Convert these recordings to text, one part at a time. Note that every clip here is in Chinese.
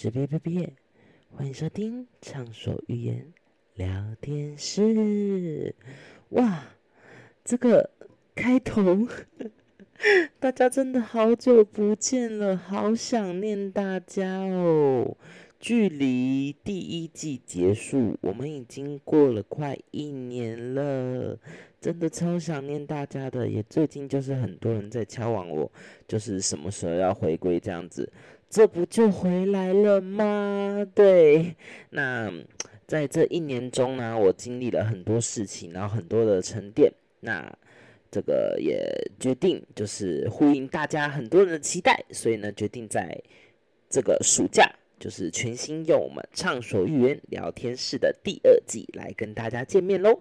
是别别，欢迎收听畅所欲言聊天室。哇，这个开头，大家真的好久不见了，好想念大家哦。距离第一季结束，我们已经过了快一年了，真的超想念大家的。也最近就是很多人在敲往我，就是什么时候要回归这样子，这不就回来了吗？对，那在这一年中呢，我经历了很多事情，然后很多的沉淀，那这个也决定就是呼应大家很多人的期待，所以呢，决定在这个暑假。就是全新用我们畅所欲言聊天室的第二季来跟大家见面喽。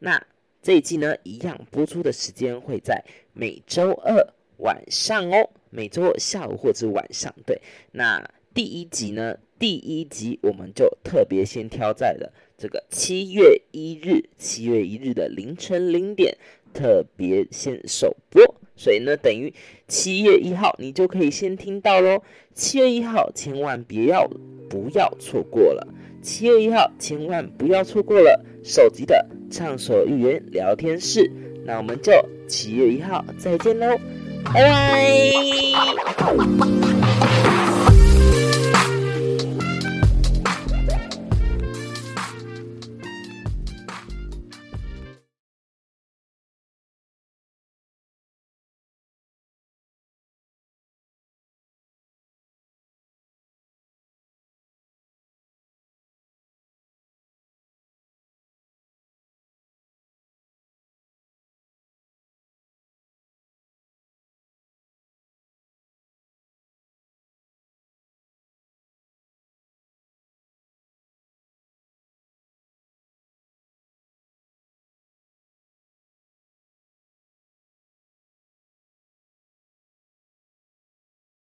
那这一季呢，一样播出的时间会在每周二晚上哦，每周下午或者晚上。对，那第一集呢，第一集我们就特别先挑在了这个七月一日，七月一日的凌晨零点，特别先首播。所以呢，等于七月一号你就可以先听到喽。七月一号千万别要不要错过了，七月一号千万不要错过了首集的畅所欲言聊天室。那我们就七月一号再见喽，Bye bye.